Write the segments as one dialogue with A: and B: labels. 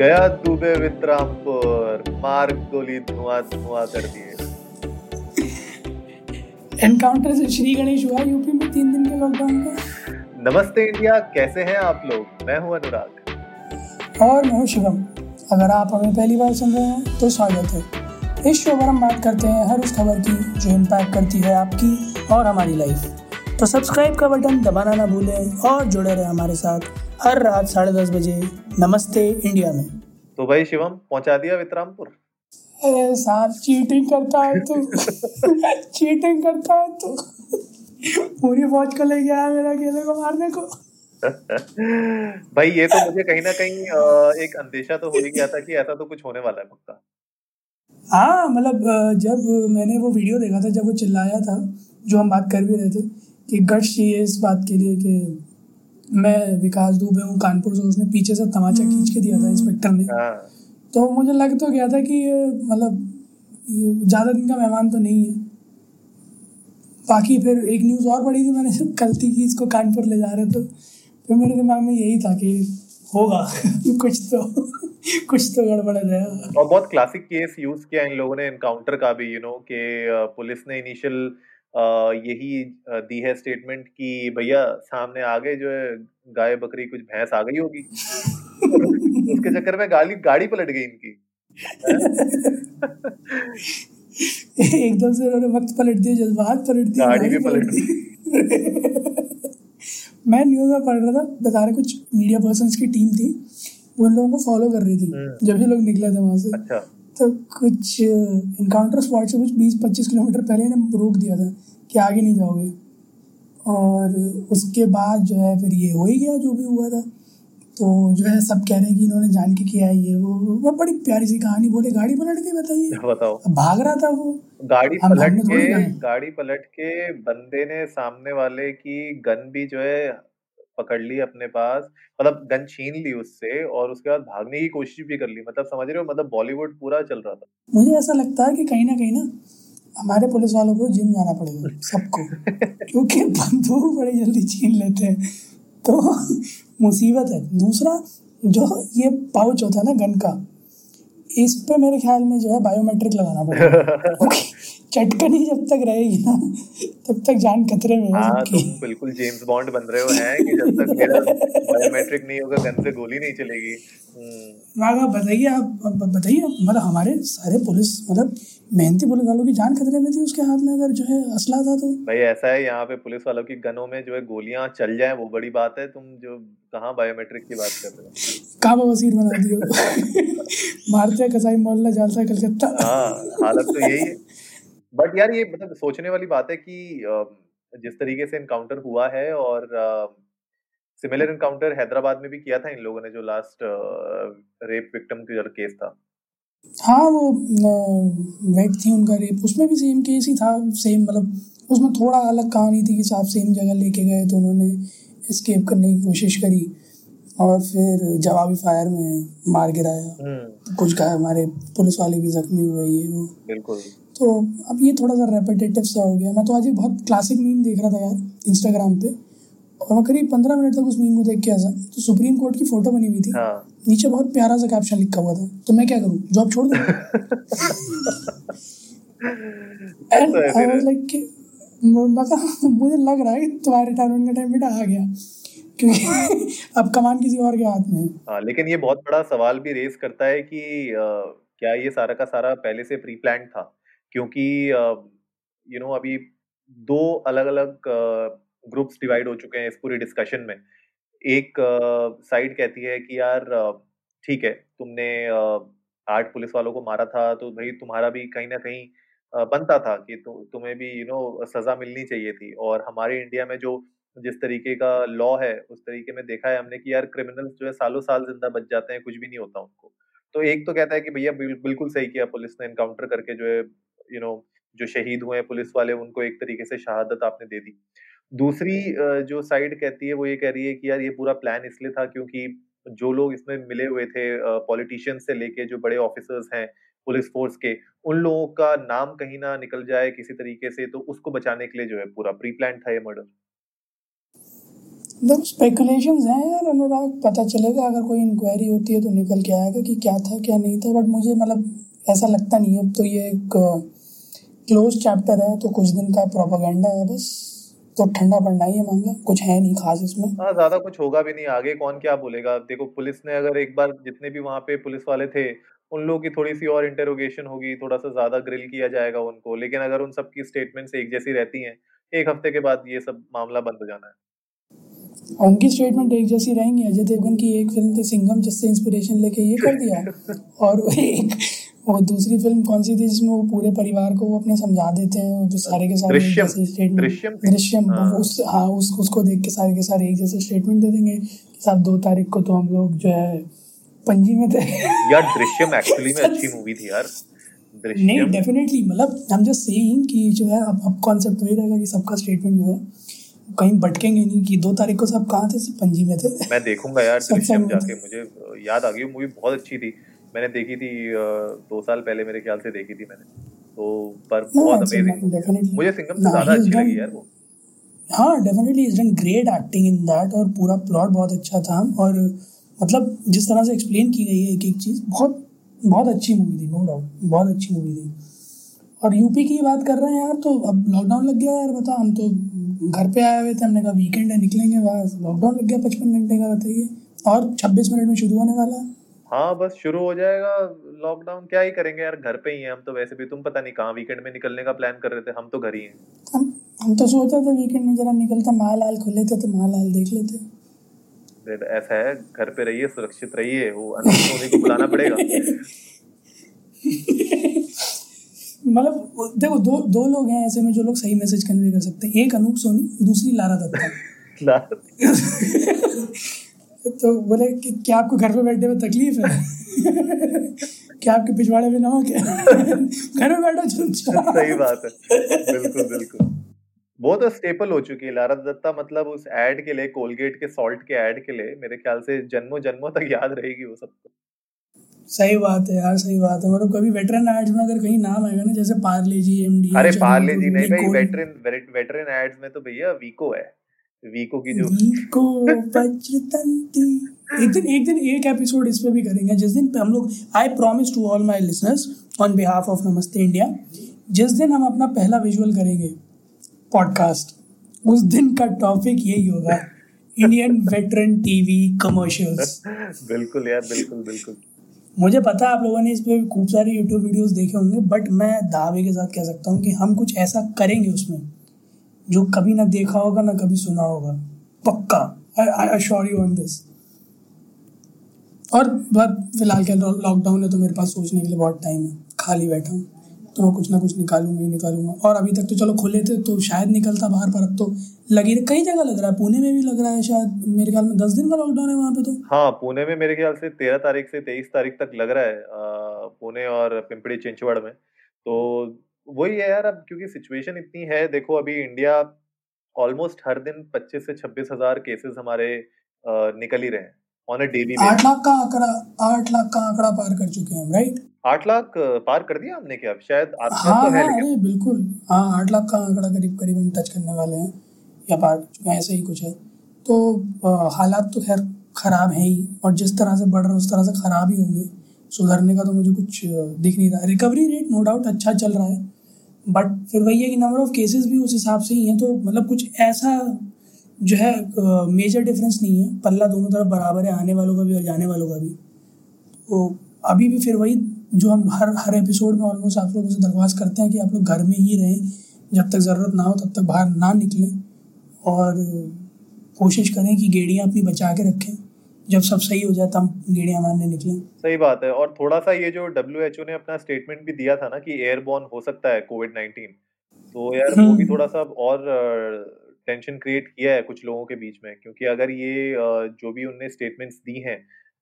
A: गया दुबे वित्रामपुर। मार्ग गोली धुआँ धुआँ कर दिए।
B: एनकाउंटर से श्री गणेश हुआ यूपी में तीन दिन के लॉकडाउन का
A: नमस्ते इंडिया कैसे हैं आप लोग? मैं हूँ अनुराग।
B: और मैं हूँ शिवम। अगर आप हमें पहली बार सुन रहे हैं तो स्वागत है। इस शो पर हम बात करते हैं हर उस खबर की जो इम्पैक्ट करती है आपकी और हमारी लाइफ तो सब्सक्राइब का बटन दबाना ना भूलें और जुड़े रहे हमारे साथ। हर रात साढ़े दस बजे नमस्ते इंडिया में।
A: तो भाई शिवम पहुँचा दिया वित्रामपुर?
B: अरे साहब चीटिंग करता है तू। चीटिंग करता है तू। पूरी फौज को ले गया मेरा अकेले को मारने को।
A: भाई ये तो मुझे कहीं ना कहीं एक अंदेशा तो हो ही गया था कि ऐसा तो कुछ होने वाला है पक्का।
B: हाँ मतलब जब मैंने वो वीडियो देखा था जब वो चिल्लाया था जो हम बात कर भी रहे थे कि गट्स चाहिए इस बात के लिए कि मैं विकास दुबे हूँ कानपुर से उसने पीछे से तमाचा खींच के दिया था इंस्पेक्टर ने। हाँ। तो मुझे लग तो गया था कि मतलब ज़्यादा दिन का मेहमान तो नहीं है। बाकी फिर एक न्यूज़ और पढ़ी थी मैंने गलती की इसको कानपुर ले जा रहे तो। फिर मेरे दिमाग में यही था कि होगा। कुछ तो कुछ तो गड़बड़ है
A: और बहुत क्लासिक केस यूज़ किया इन लोगों ने एनकाउंटर का भी यू नो कि पुलिस ने इनिशियल यही दी है स्टेटमेंट कि भैया सामने आ गए जो है गाय बकरी कुछ भैंस आ गई होगी। उसके चक्कर में गाड़ी गाड़ी पलट गई इनकी।
B: एकदम से उन्होंने वक्त पलट दिया जज्बात पलट दिया
A: गाड़ी भी पलट दी।
B: मैं न्यूज़ में पढ़ रहा था बता रहे कुछ मीडिया पर्सन की टीम थी वो लोगों को फॉलो कर रही थी हम्म। जब ये लोग निकले थे वहाँ से।
A: अच्छा।
B: तो कुछ इनकाउंटर स्पॉट से कुछ बीस पच्चीस किलोमीटर पहले ने रोक दिया था कि आगे नहीं जाओगे। और उसके बाद जो है फिर ये हो ही गया जो भी हुआ था। तो जो है सब कह रहे हैं कि इन्होंने जान के किया है ये वो वो बड़ी प्यारी सी कहानी बोले गाड़ी पलट गई बताइए।
A: बताओ।
B: भाग रहा था वो।
A: गाड़ी पलट के गाड़ी पलट के बंदे ने सामने वाले की गन भी जो है पकड़ ली अपने पास मतलब गन छीन ली उससे और उसके बाद भागने की कोशिश भी कर ली। मतलब समझ रहे हो? मतलब बॉलीवुड पूरा चल रहा था।
B: मुझे ऐसा लगता है कि कहीं ना कहीं ना हमारे पुलिस वालों को जिम जाना पड़ेगा सबको क्योंकि बंदूक बड़ी जल्दी छीन लेते हैं। तो मुसीबत है। दूसरा जो ये पाउच होता है ना गन का इस पे मेरे ख्याल में जो है बायोमेट्रिक लगाना पड़ेगा। चटकनी जब तक रहेगी ना तब तक जान खतरे में
A: हाँ तुम बिल्कुल जेम्स बॉन्ड बन रहे हो हैं कि जब तक मेरा बायोमेट्रिक नहीं होगा गन से गोली नहीं चलेगी?
B: हम्म। बताइए आप बताइए मतलब हमारे सारे पुलिस मतलब मेहनती पुलिस वालों की जान खतरे में थी उसके हाथ में अगर जो है असला था तो?
A: भाई ऐसा है यहाँ पे पुलिस वालों की गनों में जो है गोलियाँ चल जाए वो बड़ी बात है। तुम जो कहाँ बायोमेट्रिक की बात कर रहे हो?
B: कहाँ वसीर बना दियो? मारते कसाई मोहल्ला जालसा कलकत्ता।
A: हाँ हालत तो यही है। बट यार ये मतलब सोचने वाली बात है कि जिस तरीके से इनकाउंटर हुआ है और सिमिलर इनकाउंटर हैदराबाद में भी किया था इन लोगों ने जो लास्ट रेप विक्टिम का केस था।
B: हाँ वो वेट थी उनका रेप उसमें भी सेम केस ही था सेम मतलब उसमें थोड़ा अलग कहानी थी कि साहब सेम जगह लेके गए तो उन्होंने स्केप करने की कोशिश करी और फिर जवाबी फायर में मार गिराया। हम्म। कुछ हमारे पुलिस वाले भी जख्मी हुए ये वो।
A: बिल्कुल।
B: तो अब ये थोड़ा सा रेपिटेटिव सा हो गया। मैं तो आज एक बहुत क्लासिक मीम देख रहा था यार इंस्टाग्राम पे। और मैं करीब पंद्रह मिनट तक उस मीम को देख के आया तो सुप्रीम कोर्ट की फ़ोटो बनी हुई थी। हाँ। नीचे बहुत प्यारा सा कैप्शन लिखा हुआ था। तो मैं क्या करूँ? जॉब छोड़ दूँ? एंड आई वाज लाइक मुझे लग रहा है कि तुम्हारे रिटायरमेंट का टाइम बेटा आ गया। क्योंकि अब कमान किसी और के हाथ में है।
A: हाँ, लेकिन ये बहुत बड़ा सवाल भी रेस करता है कि आ, क्या ये सारा का सारा पहले से प्री प्लान था? क्योंकि यू नो अभी दो अलग अलग ग्रुप्स डिवाइड हो चुके हैं इस पूरी डिस्कशन में। एक साइड कहती है कि यार ठीक है तुमने आठ पुलिस वालों को मारा था तो भाई तुम्हारा भी कहीं ना कहीं बनता था कि तु, तुम्हें भी यू नो सजा मिलनी चाहिए थी। और हमारे इंडिया में जो जिस तरीके का लॉ है उस तरीके में देखा है हमने कि यार क्रिमिनल्स जो है सालों साल ज़िंदा बच जाते हैं कुछ भी नहीं होता उनको। तो एक तो कहता है कि भैया बिल्कुल सही किया पुलिस ने इनकाउंटर करके जो है यू नो जो शहीद हुए हैं पुलिस वाले, उनको एक तरीके से शहादत आपने दे दी। दूसरी जो साइड कहती है, वो ये कह रही है कि यार, ये पूरा प्लान इसलिए था क्योंकि जो लोग इसमें मिले हुए थे पॉलिटिशियन से लेके जो बड़े ऑफिसर्स हैं पुलिस फोर्स के, उन लोगों का नाम कहीं ना निकल जाए किसी तरीके से तो उसको बचाने के लिए जो है पूरा प्री प्लान था ये मर्डर।
B: मतलब स्पेकुलेशन हैं यार, अनुराग, पता चलेगा, अगर कोई इंक्वायरी होती है तो निकल के आएगा कि क्या था, क्या नहीं था बट मुझे मतलब ऐसा लगता नहीं है, अब तो ये एक क्लोज चैप्टर है तो कुछ दिन का प्रोपागेंडा है बस। तो ठंडा पड़ना ही है मामला कुछ है नहीं खास इसमें।
A: हाँ ज़्यादा कुछ होगा भी नहीं आगे कौन क्या बोलेगा? देखो पुलिस ने अगर एक बार जितने भी वहाँ पे पुलिस वाले थे उन लोगों की थोड़ी सी और इंटेरोगेशन होगी थोड़ा सा ज़्यादा ग्रिल किया जाएगा उनको। लेकिन अगर उन सबकी स्टेटमेंट्स एक जैसी रहती हैं एक हफ़्ते के बाद ये सब मामला बंद हो जाना है।
B: उनकी स्टेटमेंट एक जैसी रहेंगी अजय देवगन की एक फ़िल्म थी सिंगम जिससे इंस्पिरेशन लेके ये कर दिया। और एक और दूसरी फ़िल्म कौन सी थी जिसमें वो पूरे परिवार को वो अपने समझा देते हैं तो सारे के सारे
A: दृश्यम।
B: स्टेटमेंट
A: दृश्यम
B: दृश्यम।
A: हाँ।
B: उस हाँ उस उसको देख के सारे के सारे एक जैसे स्टेटमेंट दे देंगे कि साहब दो तारीख को तो हम लोग जो है पंजी में थे।
A: यार दृश्यम एक्चुअली में अच्छी मूवी थी यार।
B: नहीं डेफिनेटली मतलब हम जस्ट सेइंग कि जो है अब अब कॉन्सेप्ट वही रहेगा कि सबका स्टेटमेंट जो है कहीं भटकेंगे नहीं कि दो तारीख को सब कहाँ थे? पंजी में थे।
A: मैं देखूँगा यार दृश्यम जाके मुझे याद आ गई मूवी बहुत अच्छी थी। मैंने देखी थी दो साल पहले मेरे ख्याल से देखी थी मैंने। तो पर बहुत अमेजिंग मुझे सिंघम से ज़्यादा अच्छी लगी यार वो।
B: हाँ definitely is done great acting in that और पूरा प्लॉट बहुत अच्छा था। और मतलब जिस तरह से एक्सप्लेन की गई है एक एक चीज़ बहुत बहुत अच्छी मूवी थी नो डाउट बहुत अच्छी मूवी थी। और यूपी की बात कर रहे हैं यार तो अब लॉकडाउन लग गया यार बता हम तो घर पे आए हुए थे हमने कहा वीकेंड है निकलेंगे बस। लॉकडाउन लग गया पचपन घंटे का बताइए। और छब्बीस मिनट में शुरू होने वाला है।
A: हाँ बस शुरू हो जाएगा लॉकडाउन क्या ही करेंगे यार घर पे ही हैं हम तो वैसे भी तुम पता नहीं कहाँ वीकेंड में निकलने का प्लान कर रहे थे हम तो घर ही हैं।
B: हम हम तो सोचते थे वीकेंड में जरा निकलते माल आल खुले थे तो माल आल देख लेते।
A: फिर ऐसा है घर पे रहिए सुरक्षित रहिए वो सोनी को बुलाना पड़ेगा।
B: मतलब देखो दो दो लोग हैं ऐसे में जो लोग सही मैसेज कन्वे कर सकते हैं। एक अनूप सोनी दूसरी लारा दत्ता। तो बोले कि क्या आपको घर पे बैठने में तकलीफ़ है? क्या आपके पिछवाड़े में ना हो क्या? घर में बैठो चुपचाप
A: सही बात है। बिल्कुल बिल्कुल। वो तो स्टेपल हो चुकी है लारा दत्ता मतलब उस एड के लिए कोलगेट के सॉल्ट के एड के लिए मेरे ख्याल से जन्मों जन्मों तक याद रहेगी वो सबको।
B: सही बात है यार सही बात है। मतलब कभी वेटरन एड्स में अगर कहीं नाम आएगा ना जैसे पार्ले जी एम डी
A: अरे पार्ले जी नहीं भाई वेटरन वेटरन एड्स में तो भैया वीको है। वीको की जो
B: को वज्रतंती। एक दिन एक दिन एक एपिसोड इस पे भी करेंगे। जिस दिन पे हम लोग I promise to all my listeners on behalf of Namaste India जिस दिन हम अपना पहला विजुअल करेंगे पॉडकास्ट उस दिन का टॉपिक यही होगा। इंडियन वेटरन टीवी कमर्शियल्स
A: बिल्कुल यार बिल्कुल बिल्कुल।
B: मुझे पता है आप लोगों ने इस पे खूब सारे यूट्यूब वीडियोस देखे होंगे बट मैं दावे के साथ कह सकता हूँ कि हम कुछ ऐसा करेंगे उसमें। जो कभी ना देखा होगा, ना कभी सुना होगा। पक्का। I assure you on this और बस फ़िलहाल क्या लॉकडाउन है तो मेरे पास सोचने के लिए बहुत टाइम है। खाली बैठा हूँ। तो मैं कुछ ना कुछ निकालूँगा ही निकालूँगा। और अभी तक तो चलो खुले थे तो शायद निकलता बाहर, पर अब तो लगी कई जगह लग रहा है। पुणे में भी लग रहा है शायद। मेरे ख्याल में दस दिन का लॉकडाउन है वहाँ पे तो।
A: हाँ पुणे में मेरे ख्याल से तेरह तारीख से तेईस तारीख तक लग रहा है पुणे और पिंपरी चिंचवड़ में। तो वही है यार अब क्योंकि सिचुएशन इतनी है देखो अभी इंडिया ऑलमोस्ट हर दिन पच्चीस से छब्बीस हज़ार केसेस हमारे निकल ही रहे हैं ऑन अ डेली
B: आठ लाख का आंकड़ा आठ लाख का आंकड़ा पार कर चुके हैं राइट
A: आठ लाख पार कर दिया हमने क्या? शायद
B: हाँ
A: तो है
B: हाँ
A: लेकिन
B: अरे बिल्कुल हाँ आठ लाख का आंकड़ा करीब करीब हम टच करने वाले हैं या पार कर चुके हैं ऐसा ही कुछ है। तो हालात तो खैर ख़राब है ही और जिस तरह से बढ़ रहे हैं उस तरह से ख़राब ही होंगे। सुधरने का तो मुझे कुछ दिख नहीं रहा। रिकवरी रेट नो डाउट अच्छा चल रहा है। बट फिर वही है कि नंबर ऑफ़ केसेस भी उस हिसाब से ही हैं तो मतलब कुछ ऐसा जो है मेजर डिफरेंस नहीं है। पल्ला दोनों तरफ़ बराबर है, आने वालों का भी और जाने वालों का भी। तो अभी भी फिर वही जो हम हर हर एपिसोड में ऑलमोस्ट आप लोगों से दरख्वास्त करते हैं कि आप लोग घर में ही रहें। जब तक ज़रूरत ना हो, तब तक बाहर ना निकलें। और कोशिश करें कि गेड़ियाँ अपनी बचा के रखें। जब सब सही हो जाए तब गेड़ियाँ मारने निकलें
A: सही बात है और थोड़ा सा ये जो डब्ल्यू एच ओ ने अपना स्टेटमेंट भी दिया था ना कि एयरबॉर्न हो सकता है कोविड नाइन्टीन तो यार वो भी
B: हम्म।
A: थोड़ा सा और टेंशन क्रिएट किया है कुछ लोगों के बीच में क्योंकि अगर ये जो भी उनने स्टेटमेंट्स दी हैं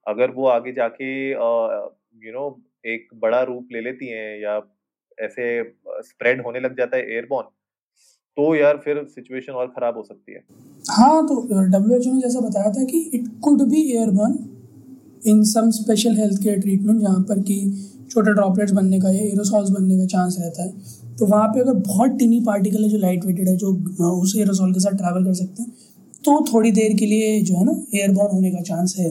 A: अगर वो आगे जाके यू नो एक बड़ा रूप ले लेती हैं या ऐसे स्प्रेड होने लग जाता है एयरबॉर्न तो यार फिर सिचुएशन और खराब हो सकती है
B: हाँ तो डब्ल्यू एच ओ ने जैसा बताया था कि it could be airborne in some special health care treatment जहाँ पर कि छोटे ड्रॉपलेट्स बनने का या एरोसॉल्स बनने का चांस रहता है तो वहाँ पे अगर बहुत टिनी पार्टिकल है जो लाइट वेटेड है जो उस एरोसॉल के साथ ट्रैवल कर सकते हैं तो थोड़ी देर के लिए जो है ना एयरबॉर्न होने का चांस है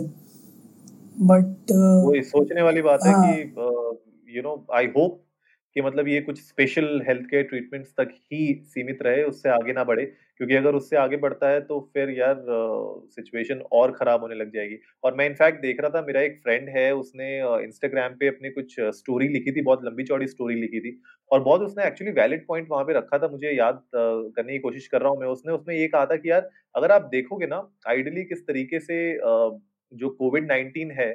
B: बट
A: वो सोचने वाली बात है हाँ। कि यू नो आई होप कि मतलब ये कुछ स्पेशल हेल्थ केयर ट्रीटमेंट्स तक ही सीमित रहे उससे आगे ना बढ़े। क्योंकि अगर उससे आगे बढ़ता है तो फिर यार सिचुएशन uh, और खराब होने लग जाएगी। और मैं इनफैक्ट देख रहा था मेरा एक फ्रेंड है उसने इंस्टाग्राम uh, पे अपनी कुछ स्टोरी लिखी थी बहुत लंबी चौड़ी स्टोरी लिखी थी। और बहुत उसने एक्चुअली वैलिड पॉइंट वहाँ पे रखा था मुझे याद uh, करने की कोशिश कर रहा हूँ मैं। उसने उसमें ये कहा था कि यार अगर आप देखोगे ना आइडली किस तरीके से जो कोविड नाइनटीन है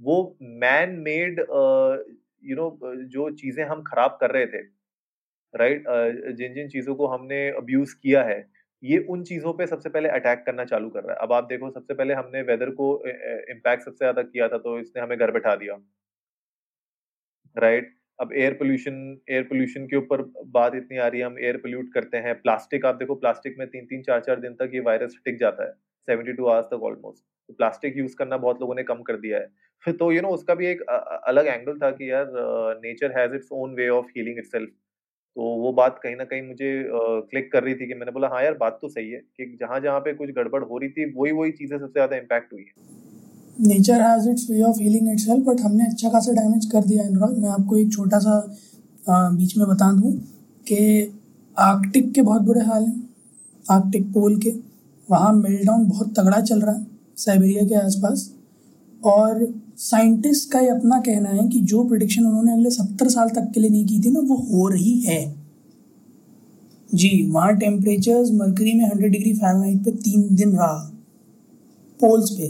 A: वो मैन मेड यू नो जो चीज़ें हम खराब कर रहे थे राइट जिन जिन चीज़ों को हमने अब्यूज किया है, ये उन चीज़ों पे सबसे पहले अटैक करना चालू कर रहा है। अब आप देखो, सबसे पहले हमने वेदर को इम्पैक्ट सबसे ज़्यादा किया था तो इसने हमें घर बैठा दिया। राइट अब एयर पोल्यूशन एयर पोल्यूशन के ऊपर बात इतनी आ रही है, हम एयर पोल्यूट करते हैं। प्लास्टिक आप देखो प्लास्टिक में तीन तीन, चार चार दिन तक ये वायरस टिक जाता है। सेवेंटी टू आवर्स तक ऑलमोस्ट तो प्लास्टिक यूज़ करना बहुत लोगों ने कम कर दिया है। तो यू you नो know, उसका भी एक अलग एंगल था कि यार nature has its own way of healing itself तो वो बात कहीं ना कहीं मुझे क्लिक कर रही थी कि मैंने बोला हाँ यार बात तो सही है कि जहाँ जहाँ पे कुछ गड़बड़ हो रही थी वही वही चीज़ें सबसे ज़्यादा इम्पैक्ट हुई है.
B: Nature has its way of healing itself but हमने अच्छा खासा डैमेज कर दिया अनुराग मैं आपको एक छोटा सा बीच में बता दूँ कि आर्कटिक के बहुत बुरे हाल हैं। आर्कटिक पोल के। वहाँ मेल्टाउन बहुत तगड़ा चल रहा है, साइबेरिया के आसपास। और साइंटिस्ट का ये अपना कहना है कि जो प्रिडिक्शन उन्होंने अगले सत्तर साल तक के लिए नहीं की थी ना, वो हो रही है। जी, वहाँ टेम्परेचर्स मरकरी में हंड्रेड डिग्री फ़ारेनहाइट पे तीन दिन रहा पोल्स पे।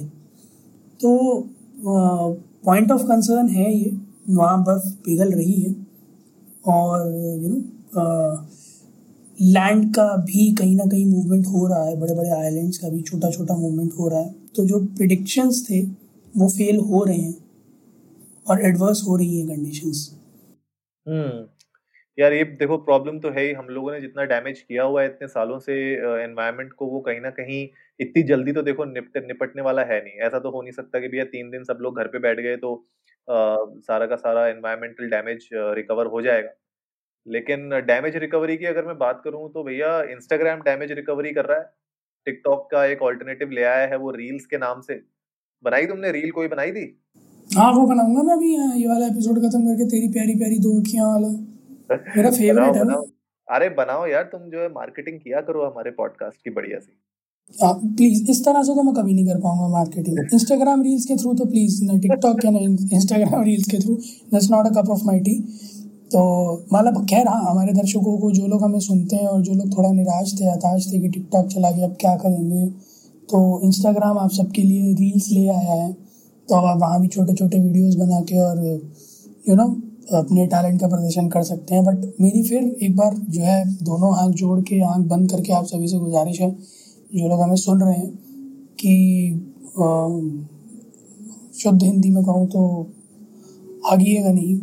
B: तो पॉइंट ऑफ़ कंसर्न है ये, वहाँ बर्फ़ पिघल रही है। और यू नो लैंड का भी कहीं ना कहीं मूवमेंट हो रहा है बड़े बड़े आइलैंड्स का भी छोटा छोटा मूवमेंट हो रहा है। तो जो प्रिडिक्शंस थे वो फेल हो रहे हैं और एडवर्स हो रही है कंडीशंस
A: हम्म यार ये देखो प्रॉब्लम तो है ही। हम लोगों ने जितना डैमेज किया हुआ है इतने सालों से एनवायरनमेंट को वो कहीं ना कहीं इतनी जल्दी तो देखो निपट निपटने वाला है नहीं। ऐसा तो हो नहीं सकता कि भैया तीन दिन सब लोग घर पे बैठ गए तो आ, सारा का सारा एनवायरमेंटल डैमेज रिकवर हो जाएगा। लेकिन डैमेज रिकवरी की अगर मैं बात करूँ तो भैया इंस्टाग्राम डैमेज रिकवरी कर रहा है। टिकटॉक का एक ऑल्टरनेटिव ले आया है वो रील्स के नाम से। बनाई तुमने? रील कोई बनाई थी?
B: हाँ वो बनाऊँगा मैं अभी ये वाला एपिसोड खत्म करके तेरी प्यारी प्यारी दो अखियाँ वाला। मेरा फेवरेट है बनाओ।
A: अरे बनाओ यार तुम जो है मार्केटिंग किया करो हमारे पॉडकास्ट की बढ़िया सी।
B: प्लीज़ हाँ, इस तरह से तो मैं कभी नहीं कर पाऊँगा मार्केटिंग इंस्टाग्राम रील्स के थ्रू तो प्लीज़ ना टिकटॉक के ना इंस्टाग्राम रील्स के through that's not a cup of my tea तो मतलब खैर हाँ हमारे दर्शकों को जो लोग हमें सुनते हैं और जो लोग थोड़ा निराश थे, हताश थे कि टिकटॉक चला गया, अब क्या करेंगे? तो इंस्टाग्राम आप सबके लिए रील्स ले आया है। तो अब आप वहाँ भी छोटे छोटे वीडियोस बना के और यू नो अपने टैलेंट का प्रदर्शन कर सकते हैं। बट मेरी फिर एक बार जो है, दोनों आँख जोड़ के, आँख बंद करके आप सभी से गुजारिश है, जो लोग हमें सुन रहे हैं, कि शुद्ध हिंदी में कहूँ तो आगिएगा नहीं।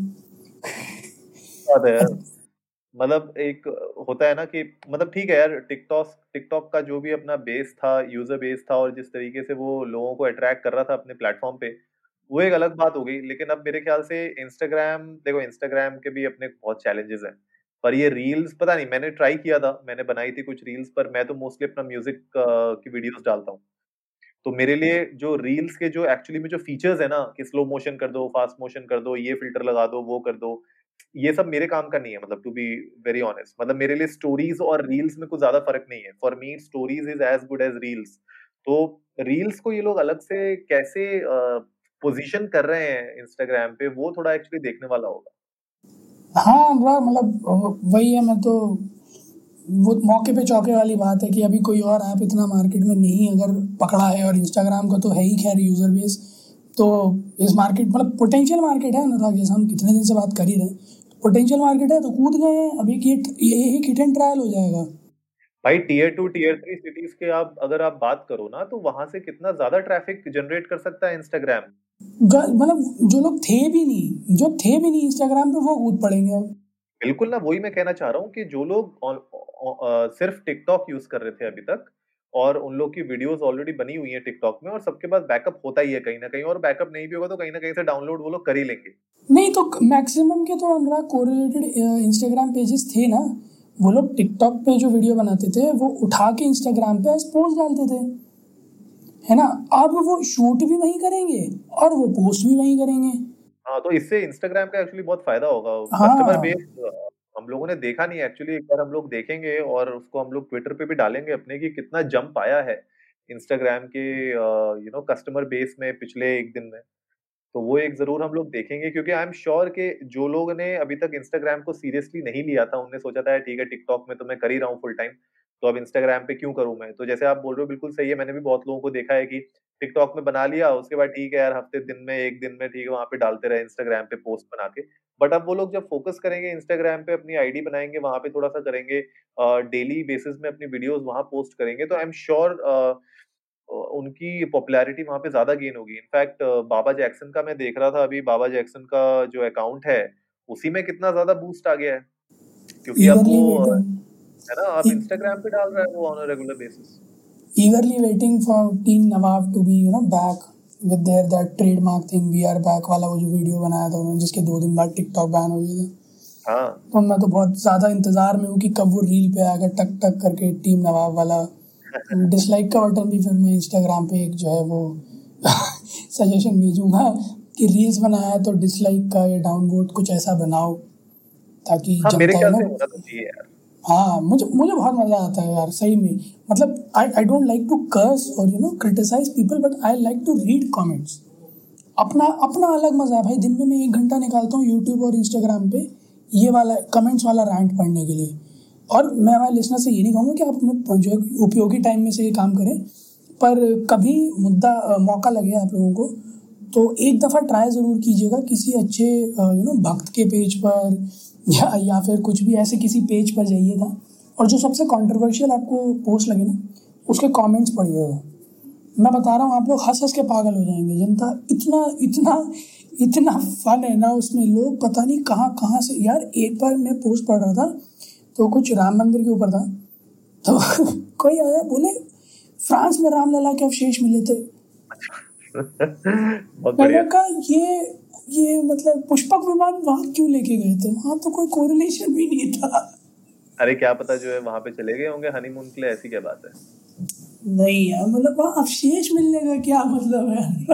A: बात है। यार मतलब एक होता है ना कि मतलब ठीक है यार टिकटॉक टिकटॉक का जो भी अपना बेस था यूज़र बेस था और जिस तरीके से वो लोगों को अट्रैक्ट कर रहा था अपने प्लेटफॉर्म पे वो एक अलग बात हो गई। लेकिन अब मेरे ख्याल से इंस्टाग्राम देखो इंस्टाग्राम के भी अपने बहुत चैलेंजेस हैं। पर ये रील्स पता नहीं मैंने ट्राई किया था मैंने बनाई थी कुछ रील्स पर मैं तो मोस्टली अपना म्यूज़िक की वीडियोस डालता हूँ। तो मेरे लिए जो रील्स के जो एक्चुअली में जो फीचर्स है ना कि स्लो मोशन कर दो फास्ट मोशन कर दो ये फ़िल्टर लगा दो वो कर दो ये सब मेरे काम का नहीं है मतलब टू बी वेरी ऑनेस्ट मतलब मेरे लिए स्टोरीज और रील्स में कुछ ज़्यादा फ़र्क नहीं है। For me stories is as good as reels तो रील्स को ये लोग अलग से कैसे पोजीशन कर रहे हैं इंस्टाग्राम पे, वो थोड़ा एक्चुअली देखने वाला होगा।
B: हाँ मतलब वही है, मैं तो वो मौके पे चौके वाली बात है कि अभी कोई और ऐप इतना मार्केट में नहीं अगर पकड़ा है और इंस्टाग्राम का तो है ही खैर यूज़र बेस तो इस मार्केट मतलब पोटेंशियल मार्केट है, अनुराग, जैसे हम कितने दिन से बात कर ही रहे पोटेंशियल मार्केट है तो कूद गए हैं। अभी ये एक हिट एंड ट्रायल हो जाएगा।
A: भाई tier two tier three cities के आप अगर आप बात करो ना तो वहाँ से कितना ज़्यादा ट्रैफ़िक जनरेट कर सकता है इंस्टाग्राम
B: मतलब जो लोग थे भी नहीं जो थे भी नहीं इंस्टाग्राम पे वो कूद पड़ेंगे अब।
A: बिल्कुल ना वही मैं कहना चाह रहा हूँ कि जो लोग सिर्फ़ टिकटॉक यूज़ कर रहे थे अभी तक और उन लोग की वीडियोस ऑलरेडी बनी हुई है टिकटॉक में और सबके पास बैकअप होता ही है कहीं ना कहीं और बैकअप नहीं भी होगा तो कहीं ना कहीं से डाउनलोड वो लोग कर ही लेंगे।
B: नहीं तो मैक्सिमम के तो अनुराग कोरिलेटेड इंस्टाग्राम पेजेस थे ना वो लोग टिकटॉक पे जो वीडियो बनाते थे वो उठा के इंस्टाग्राम पे पोस्ट डालते थे। है ना? अब वो शूट भी वही करेंगे और वो पोस्ट भी वही करेंगे।
A: हाँ तो इससे इंस्टाग्राम का एक्चुअली बहुत फ़ायदा होगा। कस्टमर हाँ। बेस हम लोगों ने देखा नहीं एक्चुअली एक बार हम लोग देखेंगे और उसको हम लोग ट्विटर पे भी डालेंगे अपने कि कितना जंप आया है इंस्टाग्राम के यू नो कस्टमर बेस में पिछले एक दिन में। तो वो एक ज़रूर हम लोग देखेंगे, क्योंकि आई एम श्योर कि जो लोग ने अभी तक इंस्टाग्राम को सीरियसली नहीं लिया था उन्होंने सोचा था ठीक है टिकटॉक में तो मैं कर ही रहा हूँ फुल टाइम तो अब इंस्टाग्राम पे क्यों करूँ मैं? तो जैसे आप बोल रहे हो, बिल्कुल सही है, मैंने भी बहुत लोगों को देखा है कि टिकटॉक में बना लिया, उसके बाद ठीक है यार, हफ़्ते, दिन में, एक दिन में ठीक है, वहाँ पे डालते रहे इंस्टाग्राम पे पोस्ट बना के। बट अब वो लोग जब फोकस करेंगे इंस्टाग्राम पे अपनी आईडी बनाएँगे, वहाँ पे थोड़ा सा करेंगे डेली बेसिस में अपनी वीडियोस वहाँ पोस्ट करेंगे तो आई एम श्योर उनकी पॉपुलैरिटी वहाँ पे ज़्यादा गेन होगी। इनफैक्ट बाबा जैक्सन का मैं देख रहा था अभी बाबा जैक्सन का जो अकाउंट है उसी में कितना ज़्यादा बूस्ट आ गया है। क्योंकि अब वो है ना आप इंस्टाग्राम पे डाल रहे हैं वो on a regular basis
B: eagerly waiting for team Nawab to be you know back with their that trademark thing we are back वाला वो जो वीडियो बनाया था उन्होंने जिसके दो दिन बाद टिकटॉक बैन हो गया था। हाँ। तो मैं तो बहुत ज़्यादा इंतज़ार में हूँ कि कब वो रील पे आएगा टक टक करके टीम नवाब वाला डिसलाइक का बटन भी फिर मैं इंस्टाग्राम पे एक जो है वो सजेशन भेजूँगा कि रील्स बनाया तो डिसलाइक का या डाउनवोड कुछ ऐसा बनाओ ताकि हाँ, मेरे ख्याल से तो हाँ मुझे मुझे बहुत मज़ा आता है यार सही में। मतलब I I don't like to curse और you know criticize people but I like to read comments अपना अपना अलग मज़ा है भाई। दिन में मैं एक घंटा निकालता हूँ यूट्यूब और इंस्टाग्राम पे ये वाला कमेंट्स वाला रैंट पढ़ने के लिए। और मैं हमारे लिसनर से ये नहीं कहूँगा कि आप अपने जो है उपयोगी टाइम में से ये काम करें, पर कभी मुद्दा मौका लगे आप लोगों को तो एक दफ़ा ट्राई ज़रूर कीजिएगा किसी अच्छे यू नो भक्त के पेज पर, या या फिर कुछ भी ऐसे किसी पेज पर जाइएगा, और जो सबसे कंट्रोवर्शियल आपको पोस्ट लगे ना, उसके कमेंट्स पढ़िएगा। मैं बता रहा हूँ, आप लोग हंस हंस के पागल हो जाएँगे, जनता इतना इतना इतना फन है ना उसमें, लोग पता नहीं कहाँ कहाँ से, यार, एक बार मैं पोस्ट पढ़ रहा था तो कुछ राम मंदिर के ऊपर था। तो कोई आया बोले फ्रांस में रामलला के अवशेष मिले थे। मैंने कहा ये ये मतलब पुष्पक विमान वहाँ क्यों लेके गए थे? वहाँ तो कोई कोरिलेशन भी नहीं था।
A: अरे क्या पता जो है वहाँ पे चले गए होंगे हनीमून के लिए ऐसी क्या बात है?
B: नहीं यार मतलब वहाँ अवशेष मिलने का क्या मतलब है?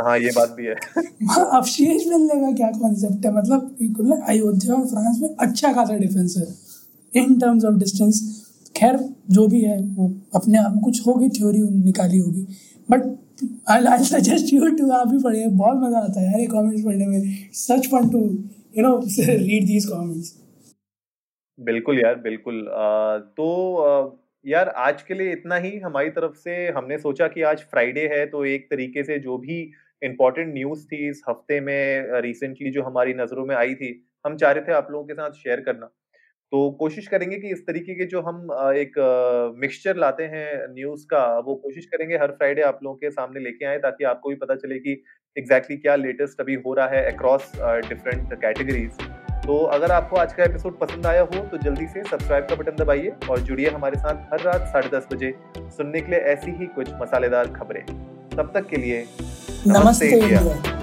A: अच्छा हाँ ये बात भी है।
B: अवशेष मिलने का क्या कॉन्सेप्ट है? मतलब अयोध्या और फ्रांस में अच्छा खासा डिफरेंस है। इन टर्म्स ऑफ़ डिस्टेंस खैर जो भी है वो अपने आप में कुछ होगी थ्योरी निकाली होगी। But I I suggest you to आप भी पढ़िए बहुत मज़ा आता है यार ये कमेंट्स पढ़ने में। Such fun to you know read these comments
A: बिल्कुल यार बिल्कुल। आ, तो आ, यार आज के लिए इतना ही। हमारी तरफ़ से हमने सोचा कि आज फ्राइडे है तो एक तरीके से जो भी इम्पोर्टेंट न्यूज़ थी इस हफ़्ते में रिसेंटली जो हमारी नज़रों में आई थी, हम चाह रहे थे आप लोगों के साथ शेयर करना। तो कोशिश करेंगे कि इस तरीके के जो हम एक मिक्सचर लाते हैं न्यूज़ का, वो कोशिश करेंगे हर फ्राइडे आप लोगों के सामने लेके आए, ताकि आपको भी पता चले कि एग्जैक्टली exactly क्या लेटेस्ट अभी हो रहा है अक्रॉस डिफरेंट कैटेगरीज तो अगर आपको आज का एपिसोड पसंद आया हो तो जल्दी से सब्सक्राइब का बटन दबाइए और जुड़िए हमारे साथ हर रात साढ़े दस बजे। सुनने के लिए ऐसी ही कुछ मसालेदार खबरें। तब तक के लिए
B: नमस्ते, नमस्ते इंडिया।